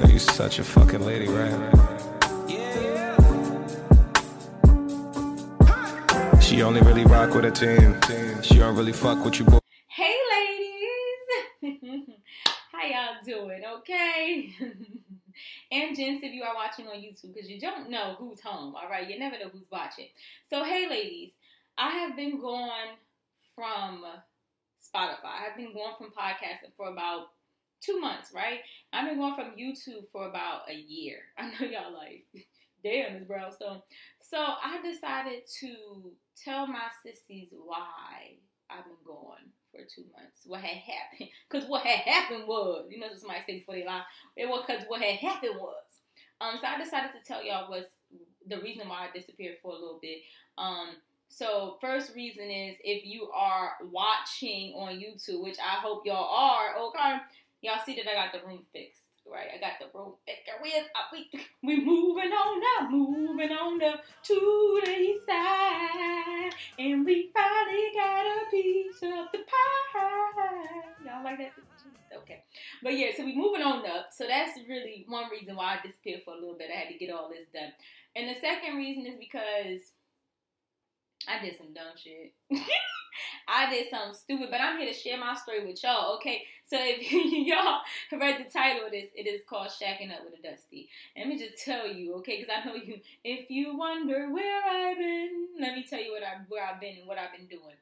Yo, you such a fucking lady, right? She only really rock with a team. She don't really fuck with you, boy. Hey, ladies. How y'all doing? Okay. and gents, if you are watching on YouTube, because you don't know who's home, all right? You never know who's watching. So, hey, ladies, I have been gone from Spotify. I've been going from podcasting for about two months, right? I've been going from YouTube for about a year. I know y'all like, damn, this Brownstone. So I decided to tell my sissies why I've been gone for two months. What had happened? Because what had happened was, you know, somebody say before they lie. It was because what had happened was. Um, so I decided to tell y'all what's the reason why I disappeared for a little bit. Um, so first reason is if you are watching on YouTube, which I hope y'all are, okay, y'all see that I got the room fixed right? I got the rope. We, we moving on up, moving on up to the east side, and we finally got a piece of the pie. Y'all like that? Okay, but yeah, so we moving on up. So that's really one reason why I disappeared for a little bit. I had to get all this done, and the second reason is because I did some dumb shit. I did something stupid, but I'm here to share my story with y'all, okay? So if y'all read the title of this, it is called Shacking Up with a Dusty. Let me just tell you, okay? Because I know you, if you wonder where I've been, let me tell you what I, where I've been and what I've been doing.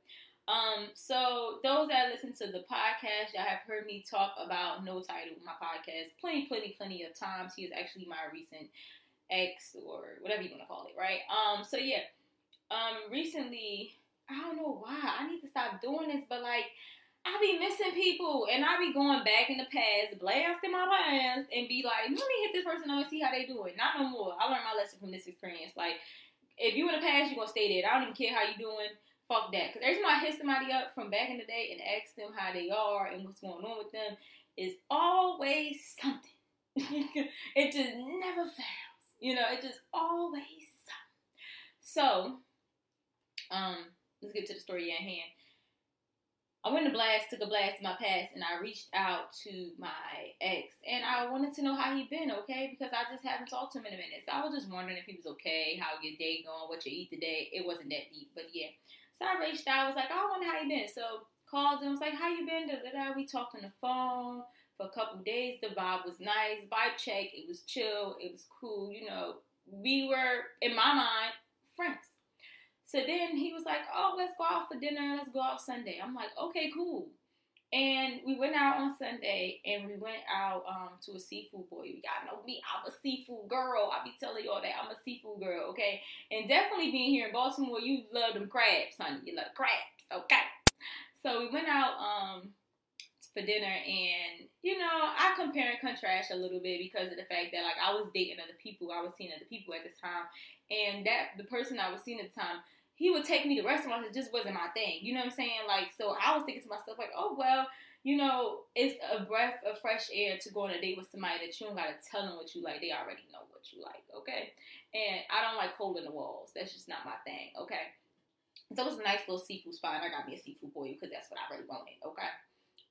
Um, so those that listen to the podcast, y'all have heard me talk about No Title, my podcast, plenty, plenty, plenty of times. He is actually my recent ex or whatever you want to call it, right? Um, so yeah um recently I don't know why I need to stop doing this, but like I be missing people and I be going back in the past, blasting my past, and be like, let me hit this person up and see how they do it. Not no more. I learned my lesson from this experience. Like, if you in the past, you gonna stay there. I don't even care how you doing. Fuck that. Cause every time I hit somebody up from back in the day and ask them how they are and what's going on with them, is always something. it just never fails. You know, it just always something. So um, let's get to the story at hand. I went to blast, took a blast in my past, and I reached out to my ex, and I wanted to know how he been, okay? Because I just haven't talked to him in a minute. So I was just wondering if he was okay, how your day going, what you eat today. It wasn't that deep, but yeah. So I reached out. I was like, I wonder how you been. So called him. Was like, how you been? Da, da, da. We talked on the phone for a couple days. The vibe was nice. Vibe check. It was chill. It was cool. You know, we were in my mind friends. So then he was like, "Oh, let's go out for dinner. Let's go out Sunday." I'm like, "Okay, cool." And we went out on Sunday, and we went out um, to a seafood boy. You gotta know me. I'm a seafood girl. I be telling y'all that I'm a seafood girl. Okay, and definitely being here in Baltimore, you love them crabs, honey. You love crabs. Okay. So we went out um, for dinner, and you know, I compare and contrast a little bit because of the fact that like I was dating other people, I was seeing other people at this time, and that the person I was seeing at the time he would take me to restaurants. It just wasn't my thing. You know what I'm saying? Like, so I was thinking to myself, like, oh, well, you know, it's a breath of fresh air to go on a date with somebody that you don't gotta tell them what you like. They already know what you like, okay? And I don't like holding the walls. That's just not my thing, okay? So it was a nice little seafood spot. And I got me a seafood boil because that's what I really wanted, okay?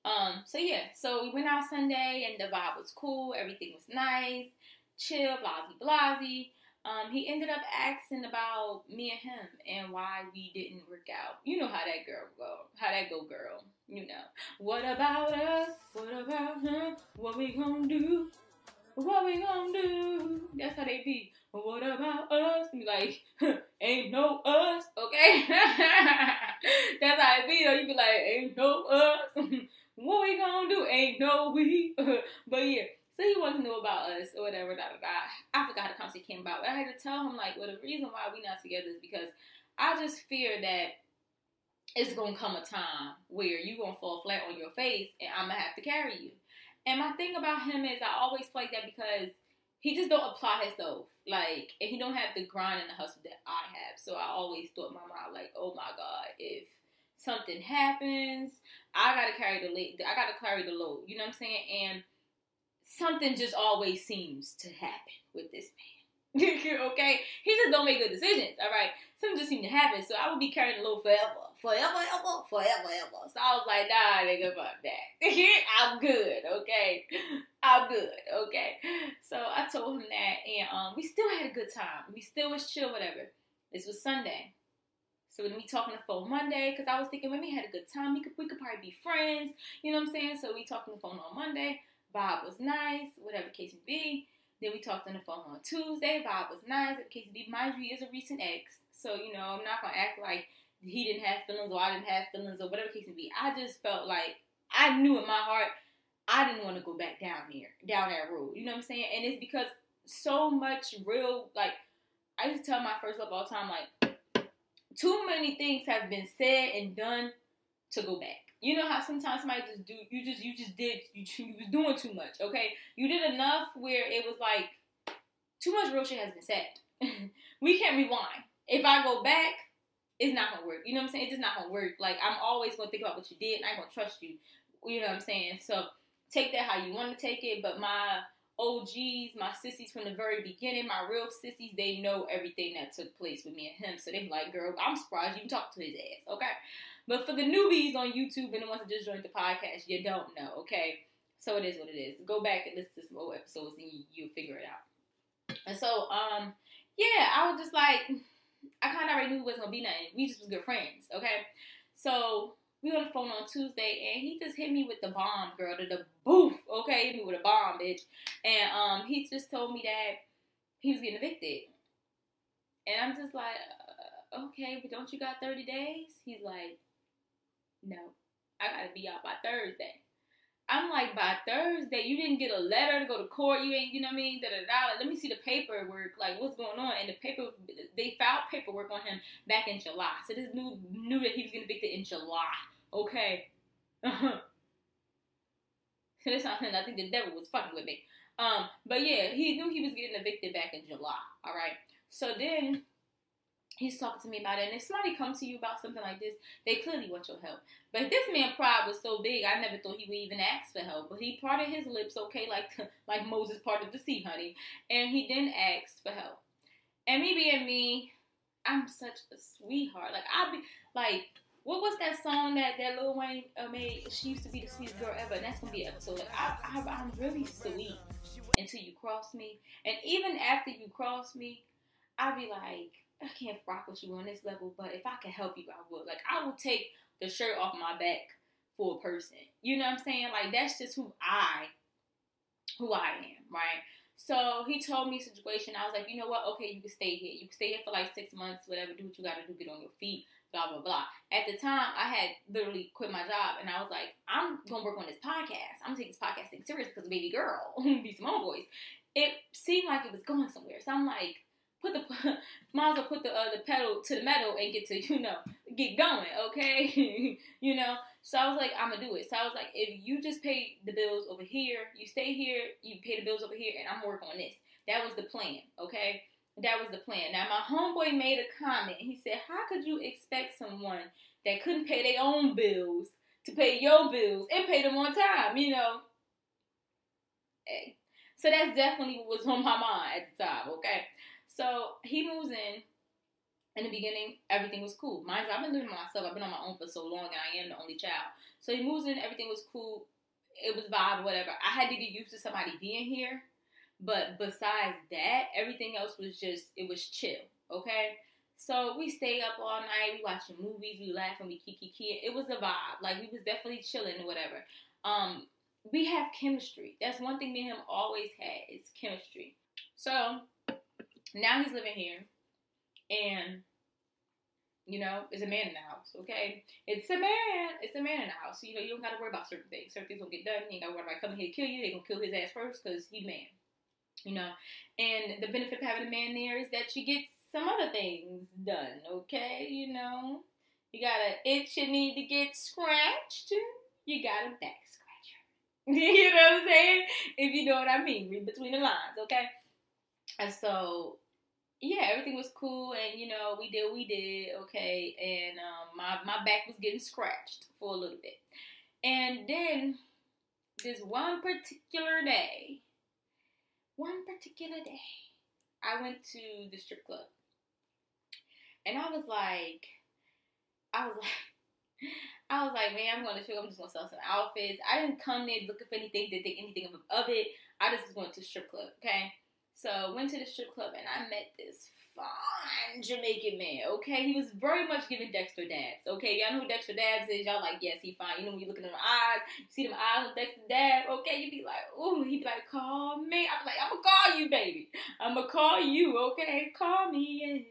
Um, so yeah, so we went out Sunday and the vibe was cool. Everything was nice, chill, blasey, blasey. Um, he ended up asking about me and him and why we didn't work out. You know how that girl go, how that go, girl. You know. What about us? What about him? What we gonna do? What we gonna do? That's how they be. What about us? Be like, ain't no us, okay? That's how it be. You be like, ain't no us. what we gonna do? Ain't no we. but yeah. So he wanted to know about us or whatever, da da da. I forgot how the conversation came about. But I had to tell him like, well, the reason why we not together is because I just fear that it's gonna come a time where you gonna fall flat on your face and I'm gonna have to carry you. And my thing about him is I always like that because he just don't apply himself. Like, and he don't have the grind and the hustle that I have. So I always thought in my mind, like, oh my God, if something happens, I gotta carry the I gotta carry the load. You know what I'm saying? And something just always seems to happen with this man. okay? He just don't make good decisions, all right? Something just seemed to happen. So I would be carrying a little forever. Forever, ever, forever, ever. So I was like, nah, nigga, fuck that. I'm good, okay? I'm good, okay? So I told him that, and um, we still had a good time. We still was chill, whatever. This was Sunday. So we talking the phone Monday, because I was thinking when we had a good time, we could we could probably be friends. You know what I'm saying? So we talking the phone on Monday. Bob was nice, whatever case may be. Then we talked on the phone on Tuesday. Bob was nice. In case be, mind you, he is a recent ex. So, you know, I'm not to act like he didn't have feelings or I didn't have feelings or whatever case may be. I just felt like I knew in my heart I didn't want to go back down here, down that road. You know what I'm saying? And it's because so much real, like, I used to tell my first love all the time, like, too many things have been said and done to go back. You know how sometimes somebody just do you just you just did you, you was doing too much, okay? You did enough where it was like too much real shit has been said. we can't rewind. If I go back, it's not gonna work. You know what I'm saying? It's just not gonna work. Like I'm always gonna think about what you did and I'm gonna trust you. You know what I'm saying? So take that how you want to take it, but my OGs, my sissies from the very beginning, my real sissies, they know everything that took place with me and him. So they're like, girl, I'm surprised you even talked to his ass, okay? But for the newbies on YouTube and the ones that just joined the podcast, you don't know, okay? So it is what it is. Go back and listen to some old episodes and you, you'll figure it out. And so, um, yeah, I was just like, I kind of already knew it wasn't gonna be nothing. We just was good friends, okay? So we on the phone on Tuesday, and he just hit me with the bomb, girl, to the boof, okay? Hit me with a bomb, bitch. And um, he just told me that he was getting evicted, and I'm just like, uh, okay, but don't you got 30 days? He's like, no, I gotta be out by Thursday. I'm like, by Thursday, you didn't get a letter to go to court. You ain't, you know what I mean? Da, da, da. Let me see the paperwork. Like, what's going on? And the paper, they filed paperwork on him back in July. So this knew knew that he was going getting evicted in July. Okay. That's not I think the devil was fucking with me. Um, but yeah, he knew he was getting evicted back in July. All right. So then he's talking to me about it. And if somebody comes to you about something like this, they clearly want your help. But this man pride was so big, I never thought he would even ask for help. But he parted his lips, okay, like like Moses parted the sea, honey. And he didn't ask for help. And me being me, I'm such a sweetheart. Like I'd be like, what was that song that that Lil Wayne uh, made? She used to be the sweetest girl ever. And that's gonna be an episode. I, I, I'm really sweet until you cross me. And even after you cross me, I'll be like I can't rock with you on this level, but if I can help you, I would. Like, I will take the shirt off my back for a person. You know what I'm saying? Like, that's just who I, who I am, right? So he told me situation. I was like, you know what? Okay, you can stay here. You can stay here for like six months, whatever. Do what you gotta do. Get on your feet. Blah blah blah. At the time, I had literally quit my job, and I was like, I'm gonna work on this podcast. I'm gonna take this podcast thing serious because baby girl, be some homeboys. It seemed like it was going somewhere. So I'm like, put the might as well put the uh, the pedal to the metal and get to you know get going, okay? you know. So I was like, I'm gonna do it. So I was like, if you just pay the bills over here, you stay here, you pay the bills over here, and I'm working on this. That was the plan, okay? That was the plan. Now my homeboy made a comment. He said, "How could you expect someone that couldn't pay their own bills to pay your bills and pay them on time?" You know. Hey. So that's definitely what was on my mind at the time, okay? So he moves in. In the beginning, everything was cool. Mind you, I've been living by myself. I've been on my own for so long, and I am the only child. So he moves in. Everything was cool. It was vibe, whatever. I had to get used to somebody being here. But besides that, everything else was just it was chill. Okay. So we stay up all night, we watching movies, we laughing, we kiki kiki. It was a vibe. Like we was definitely chilling or whatever. Um, we have chemistry. That's one thing me and him always had is chemistry. So now he's living here, and you know, it's a man in the house, okay? It's a man. It's a man in the house. You know, you don't got to worry about certain things. Certain things will get done. You ain't got to worry about coming here to kill you. They to kill his ass first because he man. You know? And the benefit of having a man there is that you get some other things done, okay? You know? You got an itch you need to get scratched. You got a back scratcher. you know what I'm saying? If you know what I mean. Read between the lines, okay? And so, yeah, everything was cool, and you know, we did we did, okay. And um, my my back was getting scratched for a little bit, and then this one particular day, one particular day, I went to the strip club. And I was like, I was like, I was like, man, I'm going to strip. I'm just going to sell some outfits. I didn't come there looking for anything to think anything of, of it. I just was going to strip club, okay? So went to the strip club and I met this fine Jamaican man, okay? He was very much giving Dexter Daps. okay? Y'all know who Dexter Daps is? Y'all like, yes, he fine. You know when you look in them eyes, you see them eyes of Dexter Daps, okay? You be like, ooh, he be like, call me. I'm like, I'm gonna call you, baby. I'm gonna call you, okay? Call me.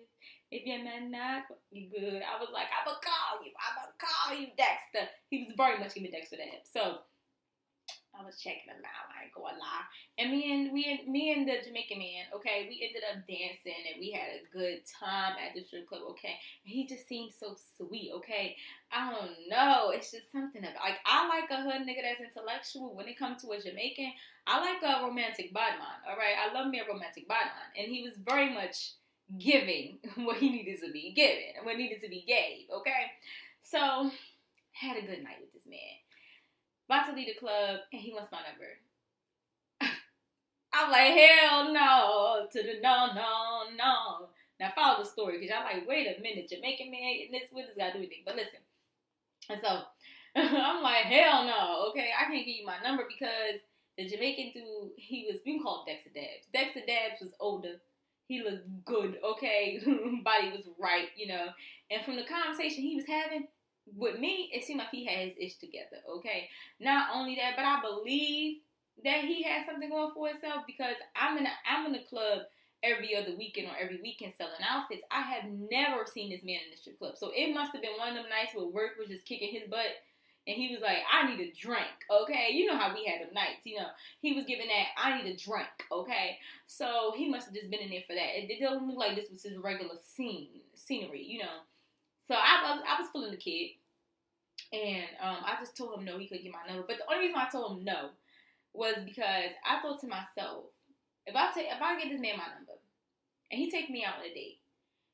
If your man not good, I was like, I'm gonna call you. I'm gonna call you, Dexter. He was very much giving Dexter Daps. So I was checking him out. I ain't gonna lie. And me and we and me and the Jamaican man, okay, we ended up dancing and we had a good time at the strip club, okay. And he just seemed so sweet, okay. I don't know. It's just something about like I like a hood nigga that's intellectual. When it comes to a Jamaican, I like a romantic bodman. All right, I love me a romantic bodman, and he was very much giving what he needed to be given and what needed to be gave. Okay, so had a good night with this man about to leave the club, and he wants my number. I'm like, hell no, to the no, no, no. Now follow the story, because y'all like, wait a minute, Jamaican man, this what does got to do anything? But listen, and so I'm like, hell no, okay, I can't give you my number because the Jamaican dude, he was being called Dexter Daps. Dexter Daps was older. He looked good, okay, body was right, you know. And from the conversation he was having, with me, it seemed like he had his ish together. Okay, not only that, but I believe that he had something going for himself because I'm in a, I'm in the club every other weekend or every weekend selling outfits. I have never seen this man in the strip club, so it must have been one of them nights where work was just kicking his butt. And he was like, I need a drink, okay? You know how we had them nights, you know. He was giving that, I need a drink, okay? So he must have just been in there for that. It, it not look like this was his regular scene, scenery, you know. So I, I, I was feeling the kid. And um, I just told him no, he couldn't get my number. But the only reason I told him no was because I thought to myself, if I take if I get this man my number and he take me out on a date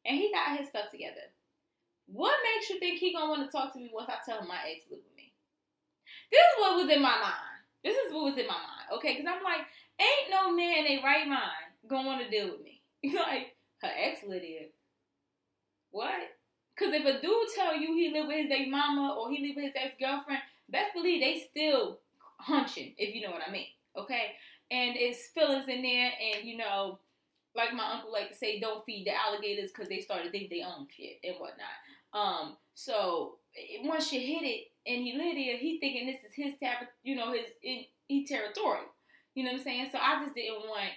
and he got his stuff together, what makes you think he gonna want to talk to me once I tell him my ex live with me? This is what was in my mind. This is what was in my mind, okay? Because I'm like, ain't no man in right mind gonna want to deal with me. like her ex live there. What? Because if a dude tell you he live with his baby mama or he live with his ex girlfriend, best believe they still hunching, if you know what I mean. Okay? And it's feelings in there, and you know, like my uncle like to say, don't feed the alligators because they start to think they own shit and whatnot. Um, so once you hit it and he live there, he thinking this is his tab, you know, his he territorial. You know what I'm saying? So I just didn't want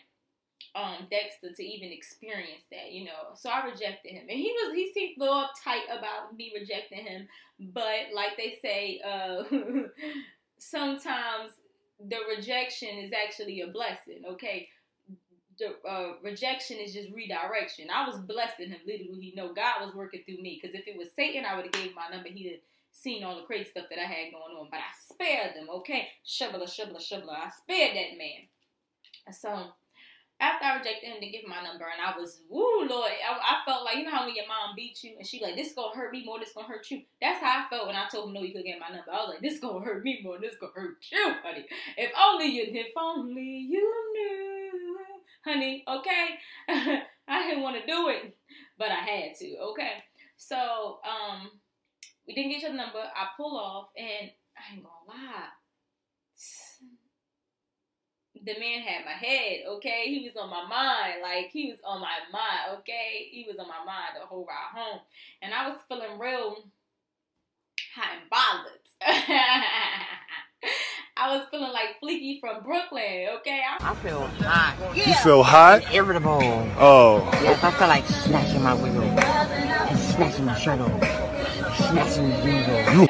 um, Dexter to even experience that, you know. So I rejected him, and he was he seemed a little uptight about me rejecting him. But like they say, uh, sometimes the rejection is actually a blessing. Okay, the uh, rejection is just redirection. I was blessing him. Little he know God was working through me. Because if it was Satan, I would have gave my number. He'd have seen all the crazy stuff that I had going on. But I spared them. Okay, shoveler, shoveler, shoveler. I spared that man. So after I rejected him to give my number, and I was, woo, Lord, I, I, felt like, you know how when your mom beats you, and she like, this gonna hurt me more, this gonna hurt you. That's how I felt when I told him, no, you could get my number. I was like, this gonna hurt me more, this gonna hurt you, honey. If only you, if only you knew, honey, okay? I didn't want to do it, but I had to, okay? So, um, we didn't get your number. I pull off, and I ain't gonna lie the man had my head, okay? He was on my mind. Like, he was on my mind, okay? He was on my mind the whole ride home. And I was feeling real hot and bothered. I was feeling like Fleeky from Brooklyn, okay? I, I feel hot. Yeah. You feel hot? And irritable. Oh. Yes, I feel like snatching my wig and snatching my shirt off, snatching the wig off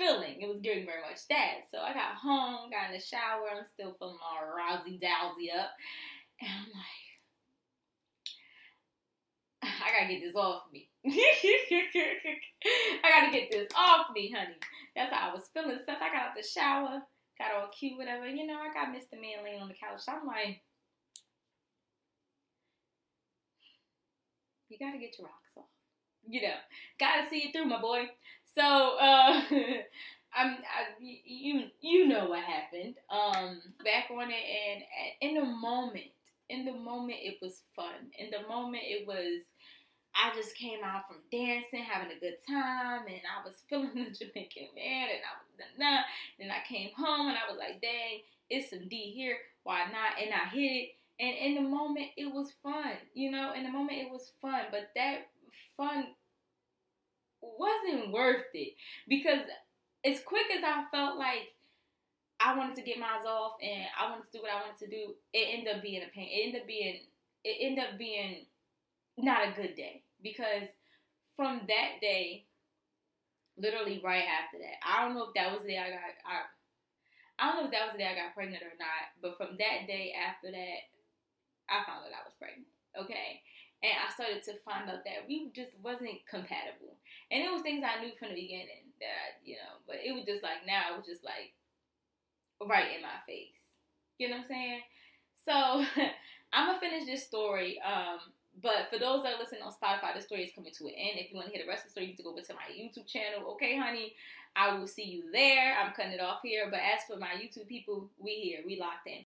feeling. It was giving very that. So I got home, got in the shower. I'm still feeling all rousy dowsy up. And I'm like, I gotta get this off me. I gotta get this off me, honey. That's how I was feeling. Since I got out the shower, got all cute, whatever. You know, I got Mr. Man laying on the couch. I'm like, you gotta get your rocks off. You know, gotta see it through, my boy. So, uh, I'm, I, you, you know what happened. Um, back on it, and in a moment, in the moment it was fun. In the moment it was I just came out from dancing, having a good time, and I was feeling the Jamaican man, and I was nah, Then I came home and I was like, dang, it's some D here, why not? And I hit it, and in the moment it was fun, you know. In the moment it was fun, but that fun wasn't worth it because as quick as I felt like I wanted to get mine off and I wanted to do what I wanted to do, it ended up being a pain. It ended up being it ended up being not a good day because from that day, literally right after that, I don't know if that was the day I got I I don't know if that was the day I got pregnant or not, but from that day after that, I found that I was pregnant. Okay. And I started to find out that we just wasn't compatible. And it was things I knew from the beginning that I, you know, but it was just like now it was just like right in my face. You know what I'm saying? So I'm gonna finish this story. Um, but for those that are listening on Spotify, the story is coming to an end. If you want to hear the rest of the story, you need to go over to my YouTube channel. Okay, honey, I will see you there. I'm cutting it off here. But as for my YouTube people, we here, we locked in.